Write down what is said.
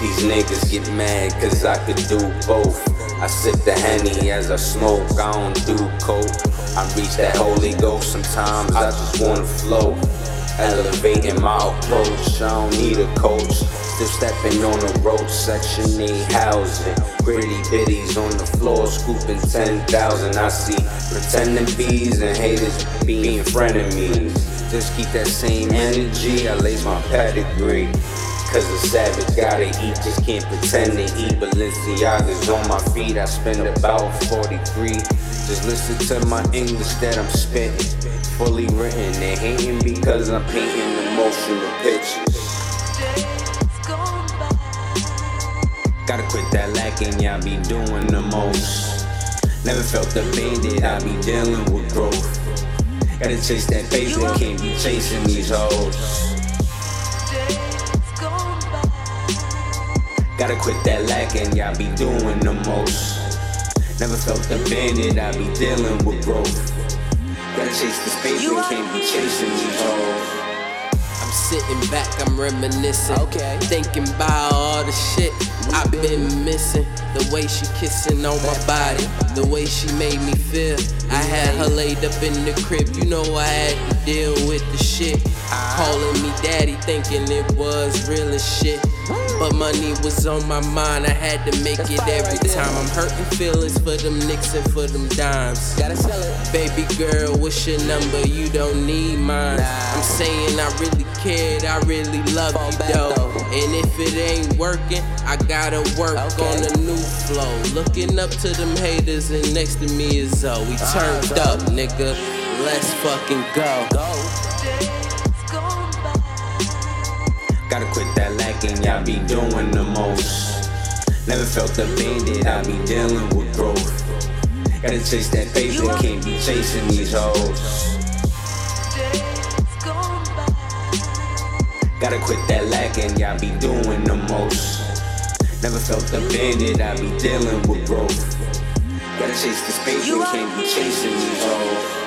These niggas get mad cause I could do both. I sip the Henny as I smoke, I don't do coke. I reach that Holy Ghost sometimes, I just wanna flow. Elevating my approach, I don't need a coach. Still stepping on the road, section 8 housing. Gritty bitties on the floor, scooping 10,000. I see pretending bees and haters being frenemies. Just keep that same energy, I lace my pedigree. Cause a savage gotta eat, just can't pretend to eat. Balenciaga's on my feet, I spend about 43. Just listen to my English that I'm spitting. Fully written, they hating because I'm painting emotional pictures. Gotta quit that lacking, y'all be doing the most. Never felt abandoned, I be dealing with growth. Gotta chase that paper, can't be chasing these hoes. Gotta quit that lacking, y'all be doing the most. Never felt abandoned, I be dealing with growth. Gotta chase this paper, can't be chasing these hoes. I'm sitting back, I'm reminiscing. Okay. Thinking about all the shit I've been missing. The way she kissing on my body, the way she made me feel. I had her laid up in the crib, you know I had to deal with the shit. Uh-huh. Calling me daddy, thinking it was real as shit. But money was on my mind, I had to make it every right time. I'm hurting feelings for them nicks and for them dimes. Gotta sell it. Baby girl, what's your number? You don't need mine. Nah. I'm saying I really cared, I really love Fall you though. though. And if it ain't working, I gotta work Okay. on a new flow. Looking up to them haters, and next to me is Zoe. We Ah, turned up, nigga. Let's fucking go. Go. Gotta quit that lacking, y'all be doing the most. Never felt abandoned, I be dealing with growth. Gotta chase that paper, can't be chasing these hoes. Gotta quit that lacking, y'all be doing the most. Never felt abandoned, I be dealing with growth. Gotta chase this paper, can't be chasing these hoes.